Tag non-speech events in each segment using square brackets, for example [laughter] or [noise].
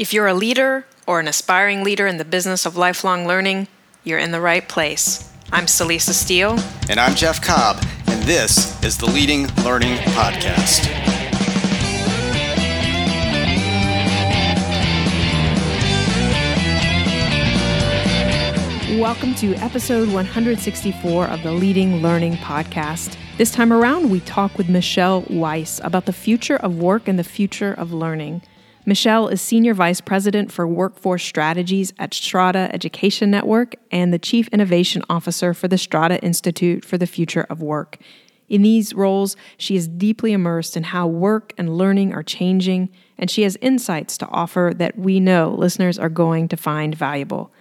If you're a leader or an aspiring leader in the business of lifelong learning, you're in the right place. I'm Celisa Steele. And I'm Jeff Cobb, and this is the Leading Learning Podcast. Welcome to episode 164 of the Leading Learning Podcast. This time around, we talk with Michelle Weise about the future of work and the future of learning. Michelle is Senior Vice President for Workforce Strategies at Strada Education Network and the Chief Innovation Officer for the Strada Institute for the Future of Work. In these roles, she is deeply immersed in how work and learning are changing, and she has insights to offer that we know listeners are going to find valuable.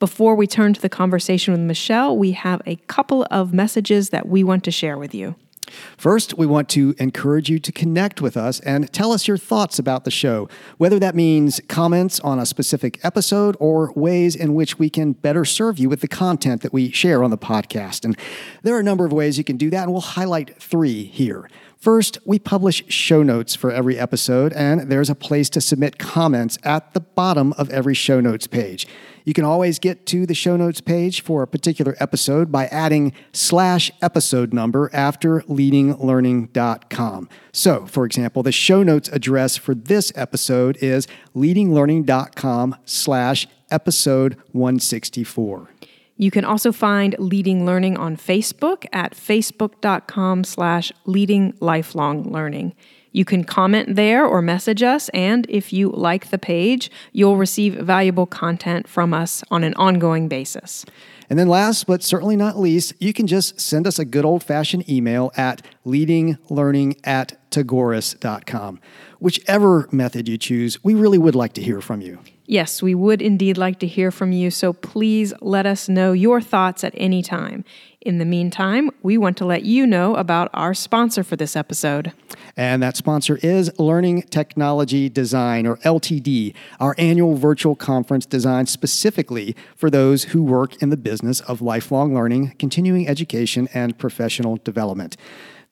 Before we turn to the conversation with Michelle, we have a couple of messages that we want to share with you. First, we want to encourage you to connect with us and tell us your thoughts about the show, whether that means comments on a specific episode or ways in which we can better serve you with the content that we share on the podcast. And there are a number of ways you can do that, and we'll highlight three here. First, we publish show notes for every episode, and there's a place to submit comments at the bottom of every show notes page. You can always get to the show notes page for a particular episode by adding slash episode number after leadinglearning.com. So, for example, the show notes address for this episode is leadinglearning.com slash episode 164. You can also find Leading Learning on Facebook at facebook.com slash leading lifelong learning. You can comment there or message us, and if you like the page, you'll receive valuable content from us on an ongoing basis. And then, last but certainly not least, you can just send us a good old fashioned email at leadinglearning at. Whichever method you choose, we really would like to hear from you. Yes, we would indeed like to hear from you, so please let us know your thoughts at any time. In the meantime, we want to let you know about our sponsor for this episode. And that sponsor is Learning Technology Design, or LTD, our annual virtual conference designed specifically for those who work in the business of lifelong learning, continuing education, and professional development.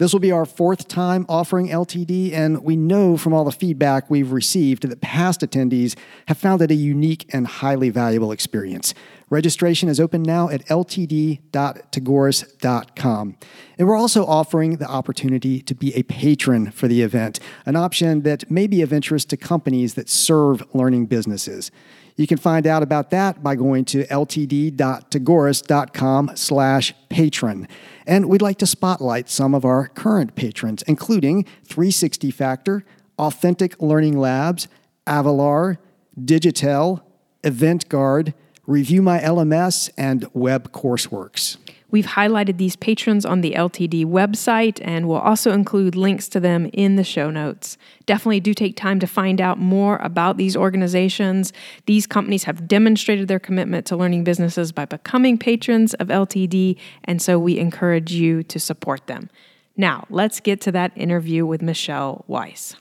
This will be our fourth time offering LTD, and we know from all the feedback we've received that past attendees have found it a unique and highly valuable experience. Registration is open now at ltd.tagoras.com. And we're also offering the opportunity to be a patron for the event, an option that may be of interest to companies that serve learning businesses. You can find out about that by going to ltd.tagoras.com slash patron. And we'd like to spotlight some of our current patrons, including 360 Factor, Authentic Learning Labs, Avilar, Digitell, EventGuard, Review My LMS, and Web Courseworks. We've highlighted these patrons on the LTD website and we'll also include links to them in the show notes. Definitely do take time to find out more about these organizations. These companies have demonstrated their commitment to learning businesses by becoming patrons of LTD, and so we encourage you to support them. Now, let's get to that interview with Michelle Weise.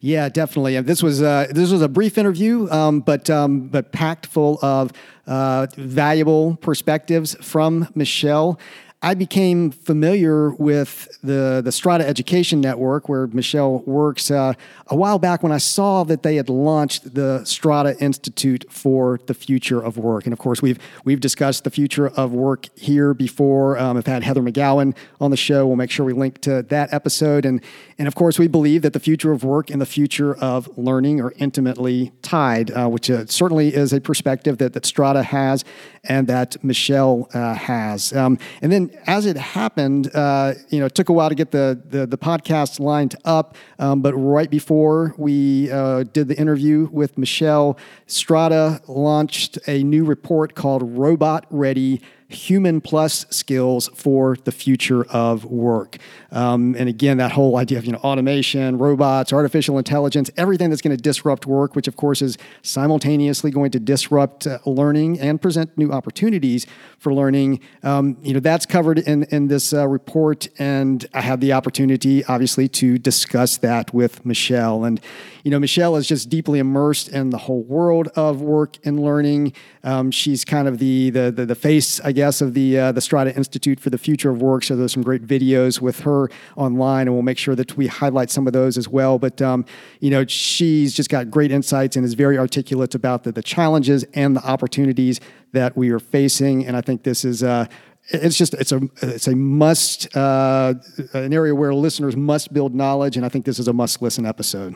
Yeah, definitely. This was uh, this was a brief interview, um, but um, but packed full of uh, valuable perspectives from Michelle. I became familiar with the, the Strada Education Network, where Michelle works, uh, a while back when I saw that they had launched the Strada Institute for the Future of Work. And of course, we've, we've discussed the future of work here before. Um, I've had Heather McGowan on the show. We'll make sure we link to that episode. And, and of course, we believe that the future of work and the future of learning are intimately tied, uh, which uh, certainly is a perspective that, that Strada has and that Michelle uh, has. Um, and then as it happened, uh, you know, it took a while to get the the, the podcast lined up. Um, but right before we uh, did the interview with Michelle, Strada launched a new report called Robot Ready human plus skills for the future of work. Um, and again, that whole idea of you know automation, robots, artificial intelligence, everything that's going to disrupt work, which of course is simultaneously going to disrupt uh, learning and present new opportunities for learning. Um, you know that's covered in in this uh, report, and I had the opportunity, obviously, to discuss that with Michelle. And you know, Michelle is just deeply immersed in the whole world of work and learning. Um, she's kind of the, the the the face, I guess, of the uh, the Strada Institute for the Future of Work. So there's some great videos with her online, and we'll make sure that we highlight some of those as well. But um, you know, she's just got great insights and is very articulate about the, the challenges and the opportunities that we are facing. And I think this is. Uh, it's just it's a it's a must uh, an area where listeners must build knowledge, and I think this is a must listen episode.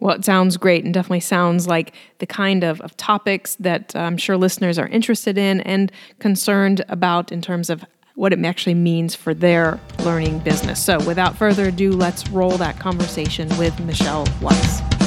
Well, it sounds great and definitely sounds like the kind of, of topics that uh, I'm sure listeners are interested in and concerned about in terms of what it actually means for their learning business. So, without further ado, let's roll that conversation with Michelle Weise.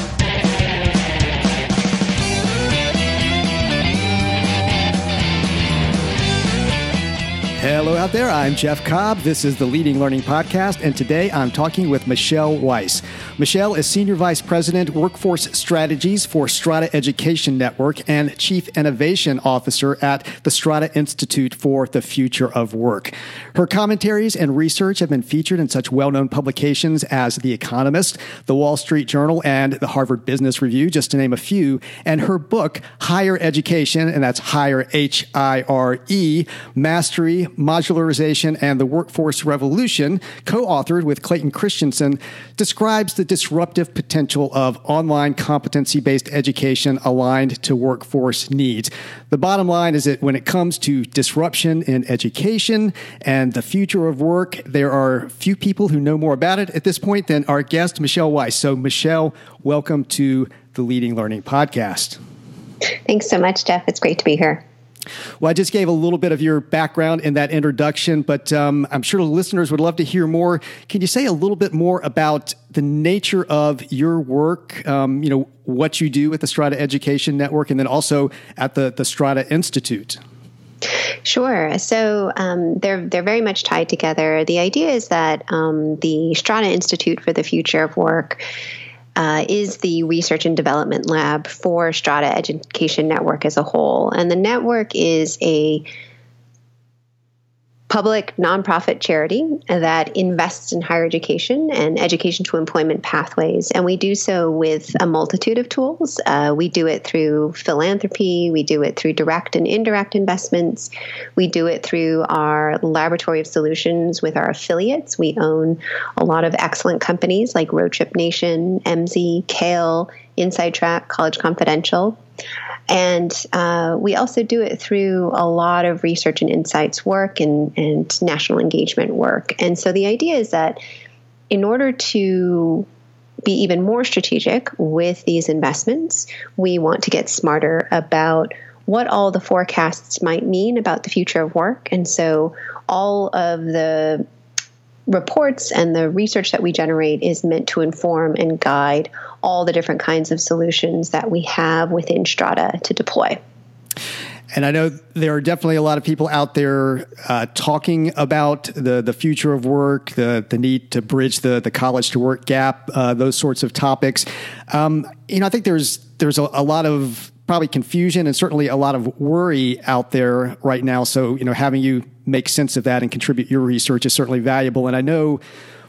Hello out there. I'm Jeff Cobb. This is the Leading Learning Podcast, and today I'm talking with Michelle Weise. Michelle is Senior Vice President, Workforce Strategies for Strada Education Network and Chief Innovation Officer at the Strada Institute for the Future of Work. Her commentaries and research have been featured in such well known publications as The Economist, The Wall Street Journal, and the Harvard Business Review, just to name a few. And her book, Hire Education, and that's Hire H I R E, Mastery Modularization and the Workforce Revolution, co authored with Clayton Christensen, describes the disruptive potential of online competency based education aligned to workforce needs. The bottom line is that when it comes to disruption in education and the future of work, there are few people who know more about it at this point than our guest, Michelle Weise. So, Michelle, welcome to the Leading Learning Podcast. Thanks so much, Jeff. It's great to be here. Well, I just gave a little bit of your background in that introduction, but um, I'm sure the listeners would love to hear more. Can you say a little bit more about the nature of your work? Um, you know, what you do at the Strada Education Network, and then also at the the Strada Institute. Sure. So um, they're they're very much tied together. The idea is that um, the Strada Institute for the Future of Work uh, is the research and development lab for Strada Education Network as a whole. And the network is a public nonprofit charity that invests in higher education and education to employment pathways. And we do so with a multitude of tools. Uh, we do it through philanthropy, we do it through direct and indirect investments, we do it through our laboratory of solutions with our affiliates. We own a lot of excellent companies like Road Trip Nation, Emsi, CAEL, Inside Track, College Confidential. And uh, we also do it through a lot of research and insights work and, and national engagement work. And so the idea is that in order to be even more strategic with these investments, we want to get smarter about what all the forecasts might mean about the future of work. And so all of the reports and the research that we generate is meant to inform and guide all the different kinds of solutions that we have within Strada to deploy. And I know there are definitely a lot of people out there uh, talking about the, the future of work, the, the need to bridge the, the college to work gap, uh, those sorts of topics. Um, you know, I think there's there's a, a lot of probably confusion and certainly a lot of worry out there right now. So, you know, having you make sense of that and contribute your research is certainly valuable. And I know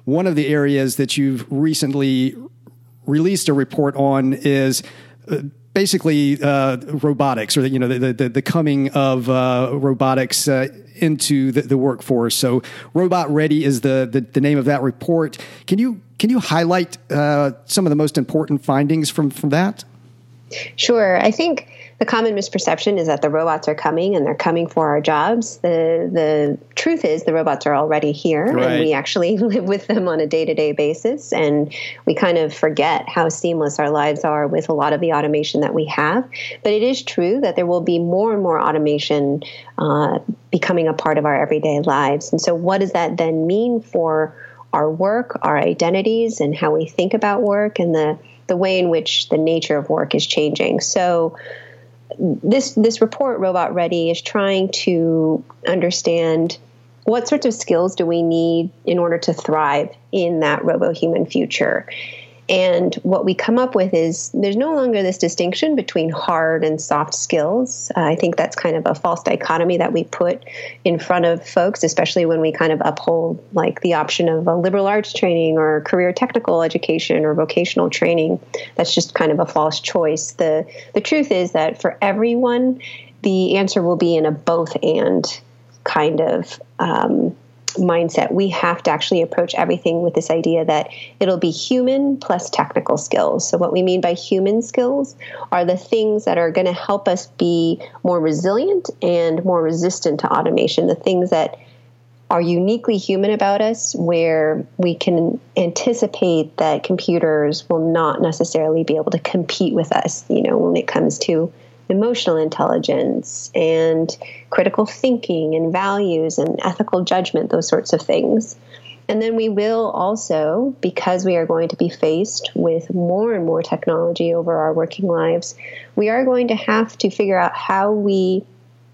one of the areas that you've recently released a report on is uh, basically uh, robotics, or you know, the the, the coming of uh, robotics uh, into the, the, workforce. So, Robot Ready is the, the, the name of that report. Can you can you highlight uh, some of the most important findings from from that? Sure. I think the common misperception is that the robots are coming and they're coming for our jobs. The the truth is the robots are already here right. and we actually [laughs] live with them on a day-to-day basis and we kind of forget how seamless our lives are with a lot of the automation that we have. But it is true that there will be more and more automation uh, becoming a part of our everyday lives. And so what does that then mean for our work, our identities and how we think about work and the the way in which the nature of work is changing. So this this report robot ready is trying to understand what sorts of skills do we need in order to thrive in that robo human future and what we come up with is there's no longer this distinction between hard and soft skills. Uh, I think that's kind of a false dichotomy that we put in front of folks, especially when we kind of uphold like the option of a liberal arts training or career technical education or vocational training. That's just kind of a false choice. The the truth is that for everyone, the answer will be in a both and kind of um, mindset. We have to actually approach everything with this idea that it'll be human plus technical skills. So, what we mean by human skills are the things that are going to help us be more resilient and more resistant to automation, the things that are uniquely human about us, where we can anticipate that computers will not necessarily be able to compete with us, you know, when it comes to emotional intelligence and critical thinking and values and ethical judgment, those sorts of things. And then we will also, because we are going to be faced with more and more technology over our working lives, we are going to have to figure out how we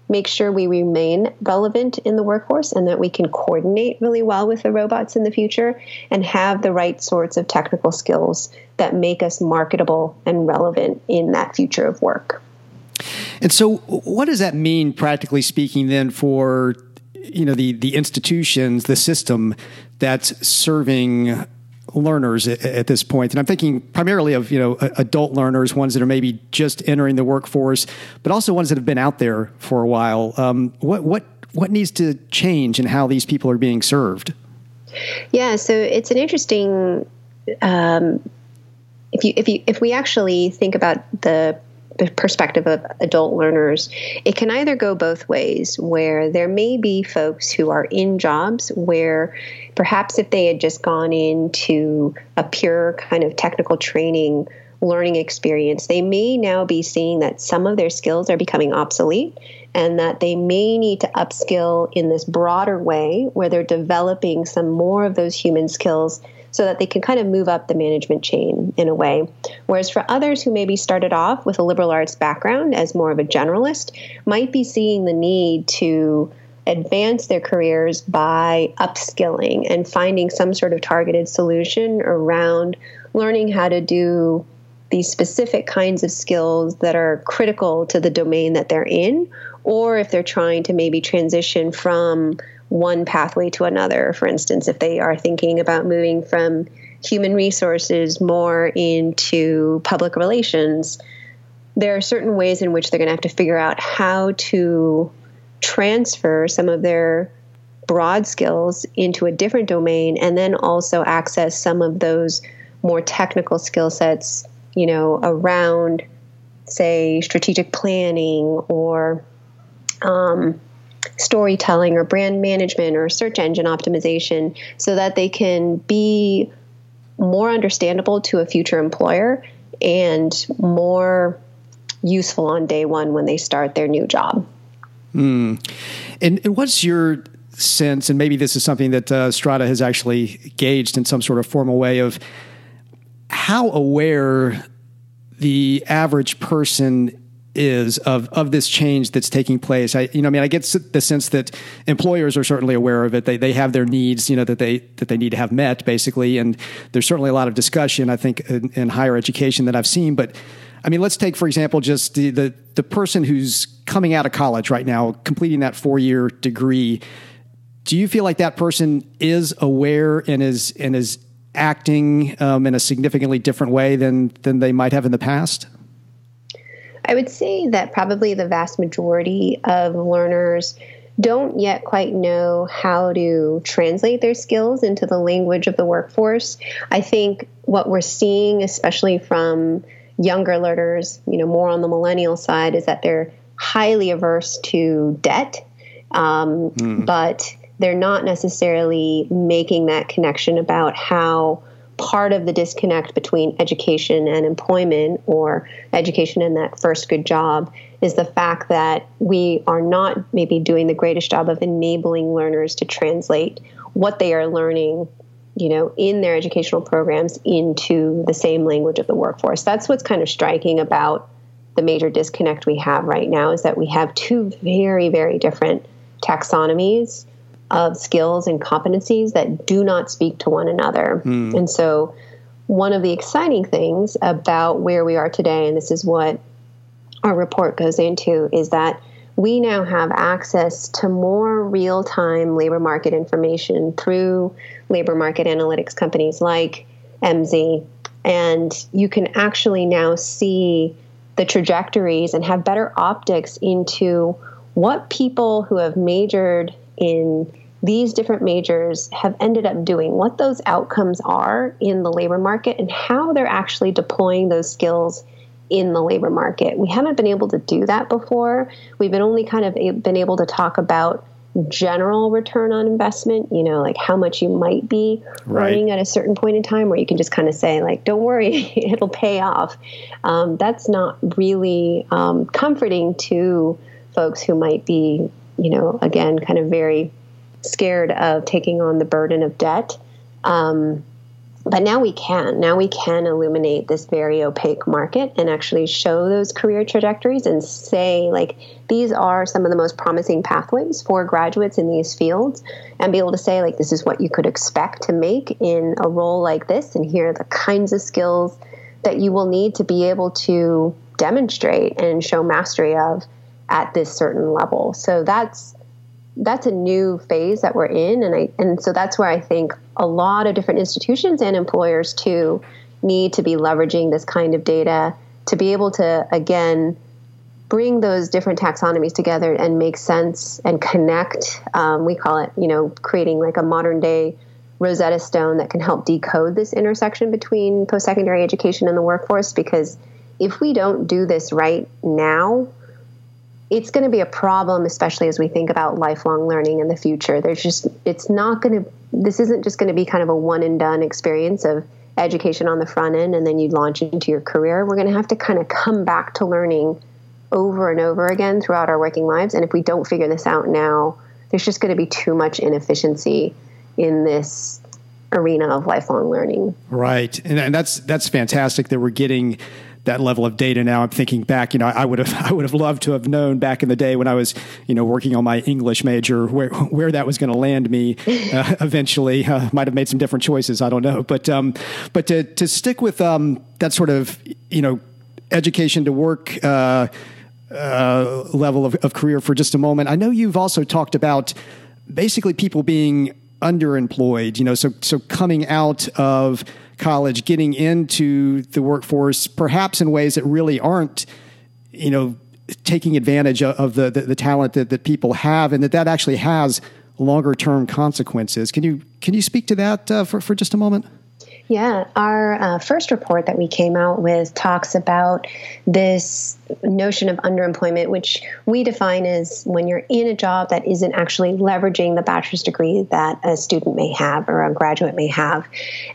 make sure we remain relevant in the workforce and that we can coordinate really well with the robots in the future and have the right sorts of technical skills that make us marketable and relevant in that future of work. And so, what does that mean, practically speaking, then for you know the the institutions, the system that's serving learners at, at, this point? And I'm thinking primarily of you know adult learners, ones that are maybe just entering the workforce, but also ones that have been out there for a while. Um, what what what needs to change in how these people are being served? Yeah, so it's an interesting. Um, if you if you if we actually think about the perspective of adult learners, it can either go both ways, where there may be folks who are in jobs where perhaps if they had just gone into a pure kind of technical training learning experience, they may now be seeing that some of their skills are becoming obsolete and that they may need to upskill in this broader way where they're developing some more of those human skills so that they can kind of move up the management chain in a way. Whereas for others who maybe started off with a liberal arts background as more of a generalist, might be seeing the need to advance their careers by upskilling and finding some sort of targeted solution around learning how to do these specific kinds of skills that are critical to the domain that they're in, or if they're trying to maybe transition from one pathway to another. For instance, if they are thinking about moving from human resources more into public relations, there are certain ways in which they're going to have to figure out how to transfer some of their broad skills into a different domain and then also access some of those more technical skill sets, you know, around, say, strategic planning or um, storytelling or brand management or search engine optimization so that they can be more understandable to a future employer and more useful on day one when they start their new job. Mm. And, and, what's your sense, and maybe this is something that uh, Strada has actually gauged in some sort of formal way, of how aware the average person is of of this change that's taking place. I you know I mean I get the sense that employers are certainly aware of it. They they have their needs you know that they that they need to have met basically, and there's certainly a lot of discussion I think in, in higher education that I've seen. But I mean let's take for example just the the, the person who's coming out of college right now, completing that four year degree. Do you feel like that person is aware and is and is acting um, in a significantly different way than than they might have in the past? I would say that probably the vast majority of learners don't yet quite know how to translate their skills into the language of the workforce. I think what we're seeing, especially from younger learners, you know, more on the millennial side, is that they're highly averse to debt, um, mm. but they're not necessarily making that connection about how part of the disconnect between education and employment or education and that first good job is the fact that we are not maybe doing the greatest job of enabling learners to translate what they are learning you know in their educational programs into the same language of the workforce. That's what's kind of striking about the major disconnect we have right now is that we have two very very different taxonomies of skills and competencies that do not speak to one another. Mm. And so, one of the exciting things about where we are today, and this is what our report goes into, is that we now have access to more real time labor market information through labor market analytics companies like Emsi. And you can actually now see the trajectories and have better optics into what people who have majored in these different majors have ended up doing, what those outcomes are in the labor market, and how they're actually deploying those skills in the labor market. We haven't been able to do that before. We've been only kind of been able to talk about general return on investment, you know, like how much you might be right. earning at a certain point in time, where you can just kind of say, like, don't worry, [laughs] it'll pay off. Um, that's not really um, comforting to folks who might be, you know, again, kind of very scared of taking on the burden of debt. Um, but now we can. Now we can illuminate this very opaque market and actually show those career trajectories and say, like, these are some of the most promising pathways for graduates in these fields, and be able to say, like, this is what you could expect to make in a role like this, and here are the kinds of skills that you will need to be able to demonstrate and show mastery of at this certain level. So that's that's a new phase that we're in and I and so that's where I think a lot of different institutions and employers too need to be leveraging this kind of data to be able to again bring those different taxonomies together and make sense and connect um, we call it you know creating like a modern day rosetta stone that can help decode this intersection between post-secondary education and the workforce because if we don't do this right now it's going to be a problem, especially as we think about lifelong learning in the future. There's just, it's not going to, this isn't just going to be kind of a one and done experience of education on the front end and then you launch into your career. We're going to have to kind of come back to learning over and over again throughout our working lives. And if we don't figure this out now, there's just going to be too much inefficiency in this arena of lifelong learning. Right. And that's, that's fantastic that we're getting that level of data now. I'm thinking back, you know, I would have [laughs] I would have loved to have known back in the day when I was, you know, working on my English major where where that was going to land me. [laughs] Uh, eventually, uh, might have made some different choices. I don't know, but um, but to to stick with um, that sort of you know education to work. Uh, uh, level of, of career for just a moment. I know you've also talked about basically people being underemployed. You know, so so coming out of college, getting into the workforce, perhaps in ways that really aren't, you know, taking advantage of the, the, the talent that, that people have and that that actually has longer term consequences. Can you, can you speak to that uh, for, for just a moment? Yeah, our uh, first report that we came out with talks about this notion of underemployment, which we define as when you're in a job that isn't actually leveraging the bachelor's degree that a student may have or a graduate may have.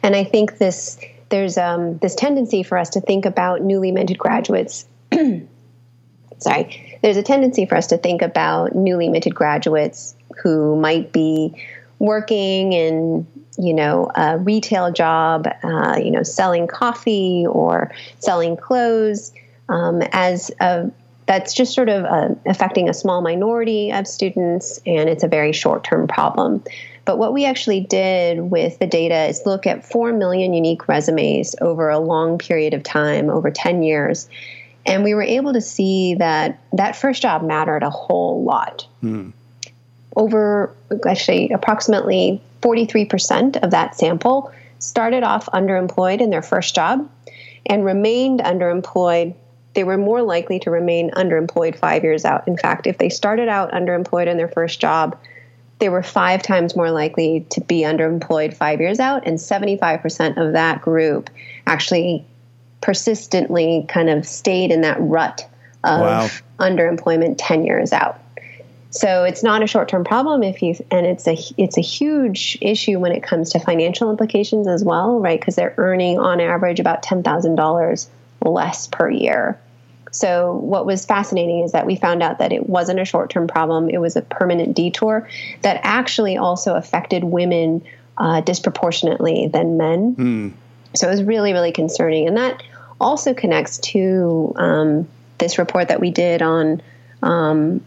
And I think this there's um, this tendency for us to think about newly minted graduates. [clears throat] sorry, there's a tendency for us to think about newly minted graduates who might be working in you know, a retail job, uh, you know, selling coffee or selling clothes, um, as a, that's just sort of uh, affecting a small minority of students, and it's a very short term problem. But what we actually did with the data is look at 4 million unique resumes over a long period of time, over 10 years. And we were able to see that that first job mattered a whole lot. Hmm. Over, actually, approximately 43% of that sample started off underemployed in their first job and remained underemployed. They were more likely to remain underemployed five years out. In fact, if they started out underemployed in their first job, they were five times more likely to be underemployed five years out, and 75% of that group actually persistently kind of stayed in that rut of wow. underemployment 10 years out. So it's not a short-term problem if you and it's a it's a huge issue when it comes to financial implications as well, right? Because they're earning on average about $10,000 less per year. So what was fascinating is that we found out that it wasn't a short-term problem, it was a permanent detour that actually also affected women uh, disproportionately than men. Mm. So it was really really concerning and that also connects to um, this report that we did on um,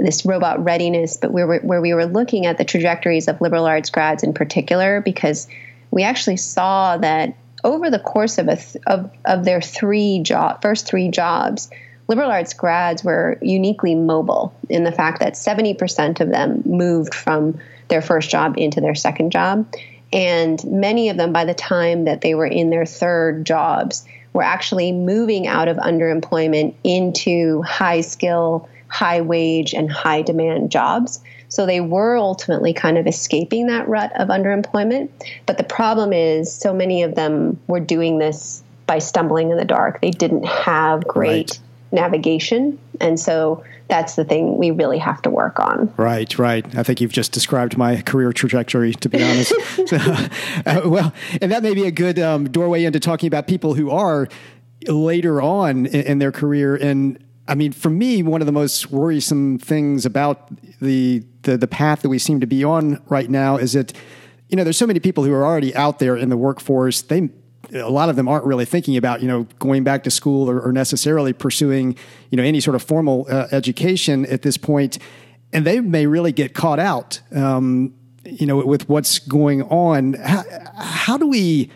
this robot readiness, but where, where we were looking at the trajectories of liberal arts grads in particular, because we actually saw that over the course of, a th- of, of their three job, first three jobs, liberal arts grads were uniquely mobile in the fact that 70% of them moved from their first job into their second job. And many of them, by the time that they were in their third jobs, were actually moving out of underemployment into high skill high wage and high demand jobs. So they were ultimately kind of escaping that rut of underemployment. But the problem is, so many of them were doing this by stumbling in the dark. They didn't have great right. navigation. And so that's the thing we really have to work on. Right, right. I think you've just described my career trajectory, to be honest. [laughs] [laughs] so, uh, well, and that may be a good um, doorway into talking about people who are later on in, in their career. And I mean, for me, one of the most worrisome things about the, the the path that we seem to be on right now is that you know there's so many people who are already out there in the workforce. They a lot of them aren't really thinking about you know going back to school or, or necessarily pursuing you know any sort of formal uh, education at this point, and they may really get caught out. Um, you know, with what's going on, how, how, do we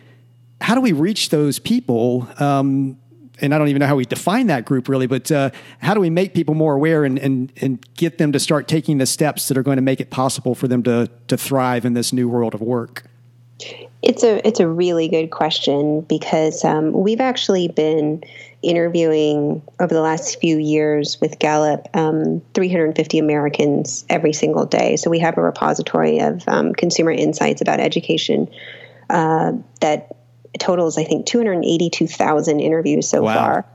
how do we reach those people? Um, and I don't even know how we define that group really, but uh, how do we make people more aware and, and, and get them to start taking the steps that are going to make it possible for them to, to thrive in this new world of work? It's a it's a really good question because um, we've actually been interviewing over the last few years with Gallup um, 350 Americans every single day. So we have a repository of um, consumer insights about education uh, that totals, I think, 282,000 interviews so wow. far.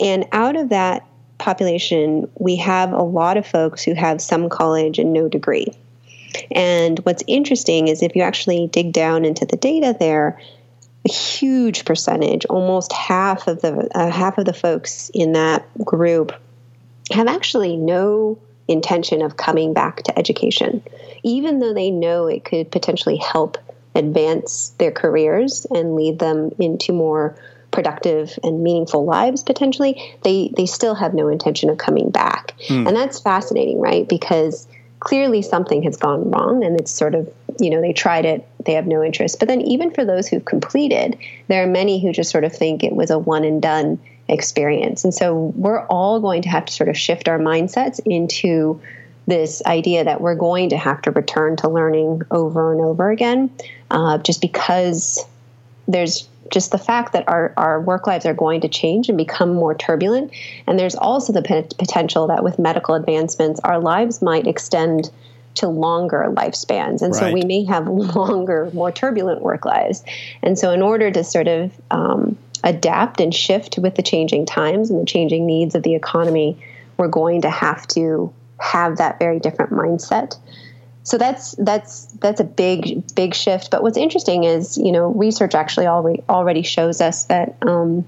And out of that population, we have a lot of folks who have some college and no degree. And what's interesting is if you actually dig down into the data there, a huge percentage, almost half of the uh, half of the folks in that group have actually no intention of coming back to education, even though they know it could potentially help advance their careers and lead them into more productive and meaningful lives potentially they they still have no intention of coming back. Mm. and that's fascinating right? Because clearly something has gone wrong and it's sort of you know they tried it they have no interest. But then even for those who've completed there are many who just sort of think it was a one and done experience. And so we're all going to have to sort of shift our mindsets into this idea that we're going to have to return to learning over and over again, uh, just because there's just the fact that our, our work lives are going to change and become more turbulent. And there's also the p- potential that with medical advancements, our lives might extend to longer lifespans. And right. so we may have [laughs] longer, more turbulent work lives. And so, in order to sort of um, adapt and shift with the changing times and the changing needs of the economy, we're going to have to have that very different mindset. So that's that's that's a big big shift. But what's interesting is you know research actually already already shows us that um,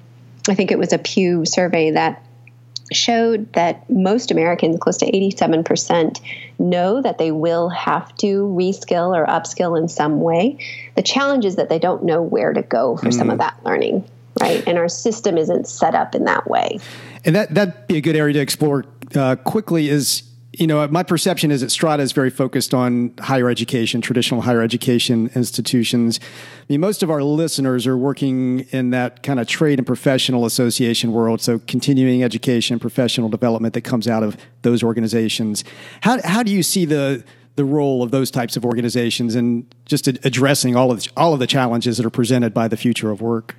I think it was a Pew survey that showed that most Americans, close to 87%, know that they will have to reskill or upskill in some way. The challenge is that they don't know where to go for mm. some of mm. that learning, right? And our system isn't set up in that way. And that, that'd be a good area to explore uh, quickly is you know, my perception is that Strada is very focused on higher education, traditional higher education institutions. I mean, most of our listeners are working in that kind of trade and professional association world, so continuing education, professional development that comes out of those organizations. How how do you see the the role of those types of organizations in just addressing all of the, all of the challenges that are presented by the future of work?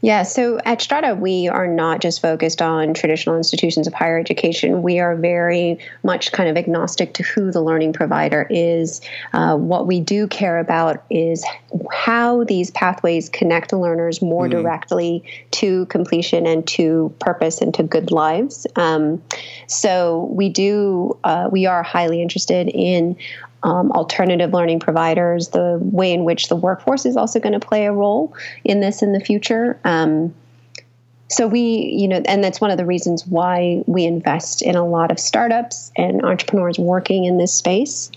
Yeah, so at Strada, we are not just focused on traditional institutions of higher education. We are very much kind of agnostic to who the learning provider is. Uh, what we do care about is how these pathways connect the learners more mm. directly to completion and to purpose and to good lives. Um, so we do, uh, we are highly interested in um, alternative learning providers, the way in which the workforce is also going to play a role in this in the future. Um, so we, you know, and that's one of the reasons why we invest in a lot of startups and entrepreneurs working in this space.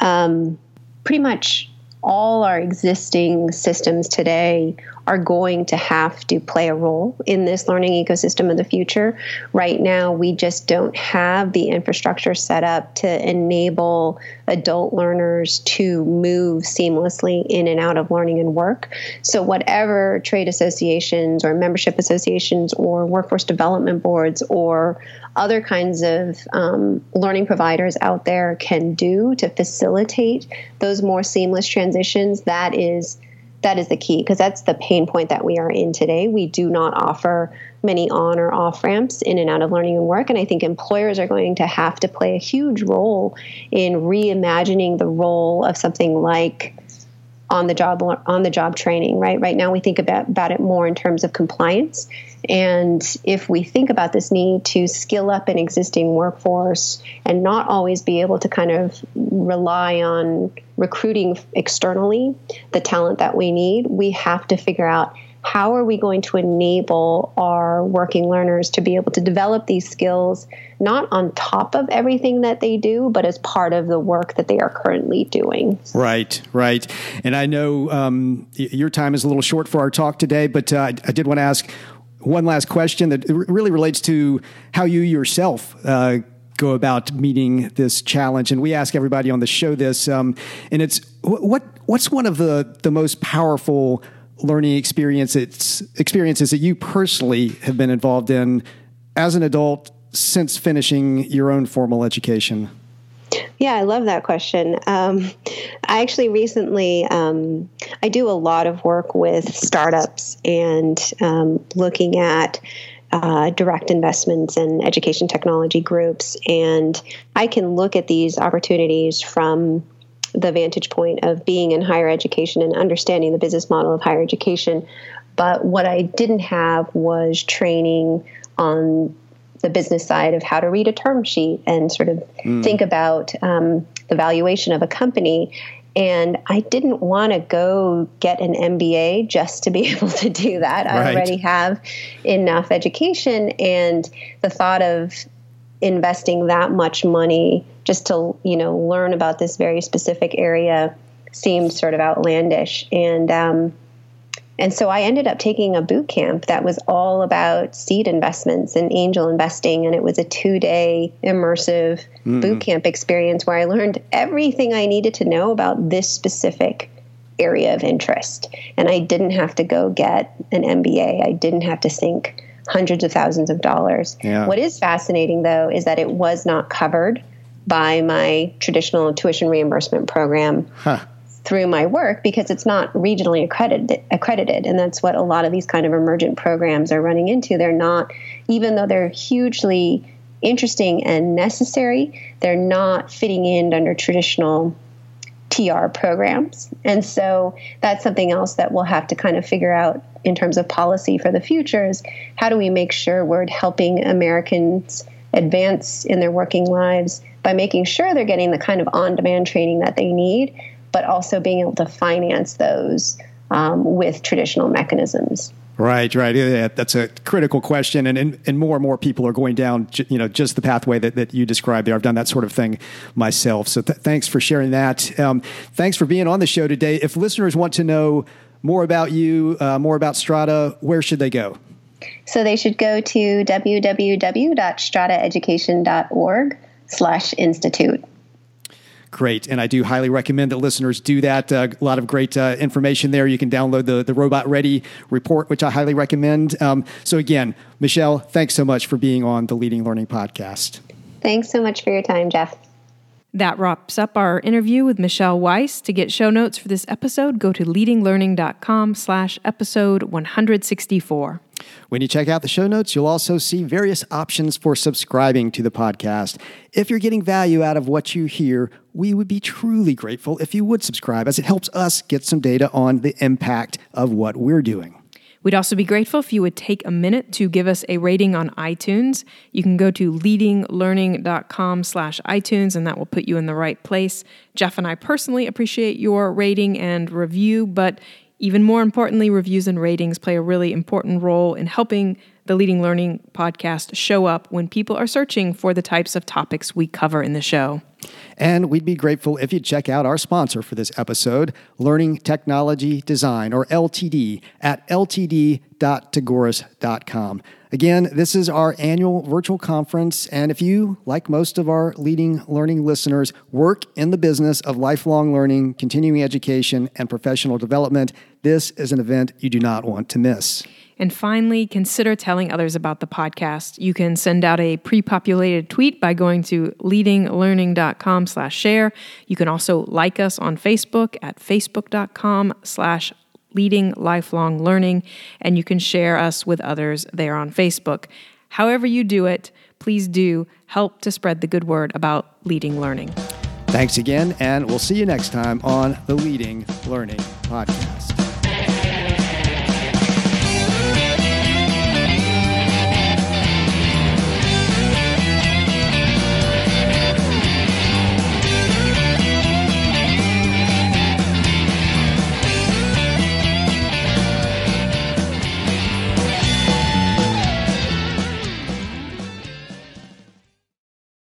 Um, pretty much all our existing systems today are going to have to play a role in this learning ecosystem of the future. Right now, we just don't have the infrastructure set up to enable adult learners to move seamlessly in and out of learning and work. So, whatever trade associations or membership associations or workforce development boards or other kinds of um, learning providers out there can do to facilitate those more seamless transitions, that is that is the key because that's the pain point that we are in today. We do not offer many on or off ramps in and out of learning and work. And I think employers are going to have to play a huge role in reimagining the role of something like on the job on the job training right? Right now we think about, about it more in terms of compliance. And if we think about this need to skill up an existing workforce and not always be able to kind of rely on recruiting externally the talent that we need we have to figure out how are we going to enable our working learners to be able to develop these skills not on top of everything that they do but as part of the work that they are currently doing right right and i know um, your time is a little short for our talk today but uh, i did want to ask one last question that really relates to how you yourself uh, go about meeting this challenge. And we ask everybody on the show this, um, and it's what what's one of the the most powerful learning experiences experiences that you personally have been involved in as an adult since finishing your own formal education? Yeah, I love that question. Um, I actually recently um, I do a lot of work with startups and um, looking at uh, direct investments and education technology groups, and I can look at these opportunities from the vantage point of being in higher education and understanding the business model of higher education. But what I didn't have was training on the business side of how to read a term sheet and sort of mm. think about um, the valuation of a company. And I didn't want to go get an MBA just to be [laughs] able to do that. Right. I already have enough education. And the thought of investing that much money just to you know learn about this very specific area seemed sort of outlandish and um, and so I ended up taking a boot camp that was all about seed investments and angel investing. And it was a two day immersive mm. boot camp experience where I learned everything I needed to know about this specific area of interest. And I didn't have to go get an MBA, I didn't have to sink hundreds of thousands of dollars. Yeah. What is fascinating, though, is that it was not covered by my traditional tuition reimbursement program. Huh through my work because it's not regionally accredited accredited and that's what a lot of these kind of emergent programs are running into they're not even though they're hugely interesting and necessary they're not fitting in under traditional TR programs. And so that's something else that we'll have to kind of figure out in terms of policy for the future is how do we make sure we're helping Americans advance in their working lives by making sure they're getting the kind of on demand training that they need, but also being able to finance those um, with traditional mechanisms. Right, right. Yeah, that's a critical question, and, and and more and more people are going down, you know, just the pathway that, that you described there. I've done that sort of thing myself. So th- thanks for sharing that. Um, thanks for being on the show today. If listeners want to know more about you, uh, more about Strada, where should they go? So they should go to www.stradaeducation.org slash institute. Great. And I do highly recommend that listeners do that. Uh, a lot of great uh, information there. You can download the, the Robot Ready report, which I highly recommend. Um, so, again, Michelle, thanks so much for being on the Leading Learning Podcast. Thanks so much for your time, Jeff. That wraps up our interview with Michelle Weise. To get show notes for this episode, go to leadinglearning.com slash episode 164. When you check out the show notes, you'll also see various options for subscribing to the podcast. If you're getting value out of what you hear, we would be truly grateful if you would subscribe, as it helps us get some data on the impact of what we're doing. We'd also be grateful if you would take a minute to give us a rating on iTunes. You can go to leadinglearning.com slash iTunes, and that will put you in the right place. Jeff and I personally appreciate your rating and review, but even more importantly, reviews and ratings play a really important role in helping the Leading Learning podcast show up when people are searching for the types of topics we cover in the show. And we'd be grateful if you'd check out our sponsor for this episode, Learning Technology Design, or LTD, at ltd.tagoras.com. Again, this is our annual virtual conference. And if you, like most of our leading learning listeners, work in the business of lifelong learning, continuing education, and professional development, this is an event you do not want to miss. And finally, consider telling others about the podcast. You can send out a pre-populated tweet by going to leadinglearning.com slash share. You can also like us on Facebook at facebook.com slash Leading Lifelong Learning, and you can share us with others there on Facebook. However, you do it, please do help to spread the good word about leading learning. Thanks again, and we'll see you next time on the Leading Learning Podcast.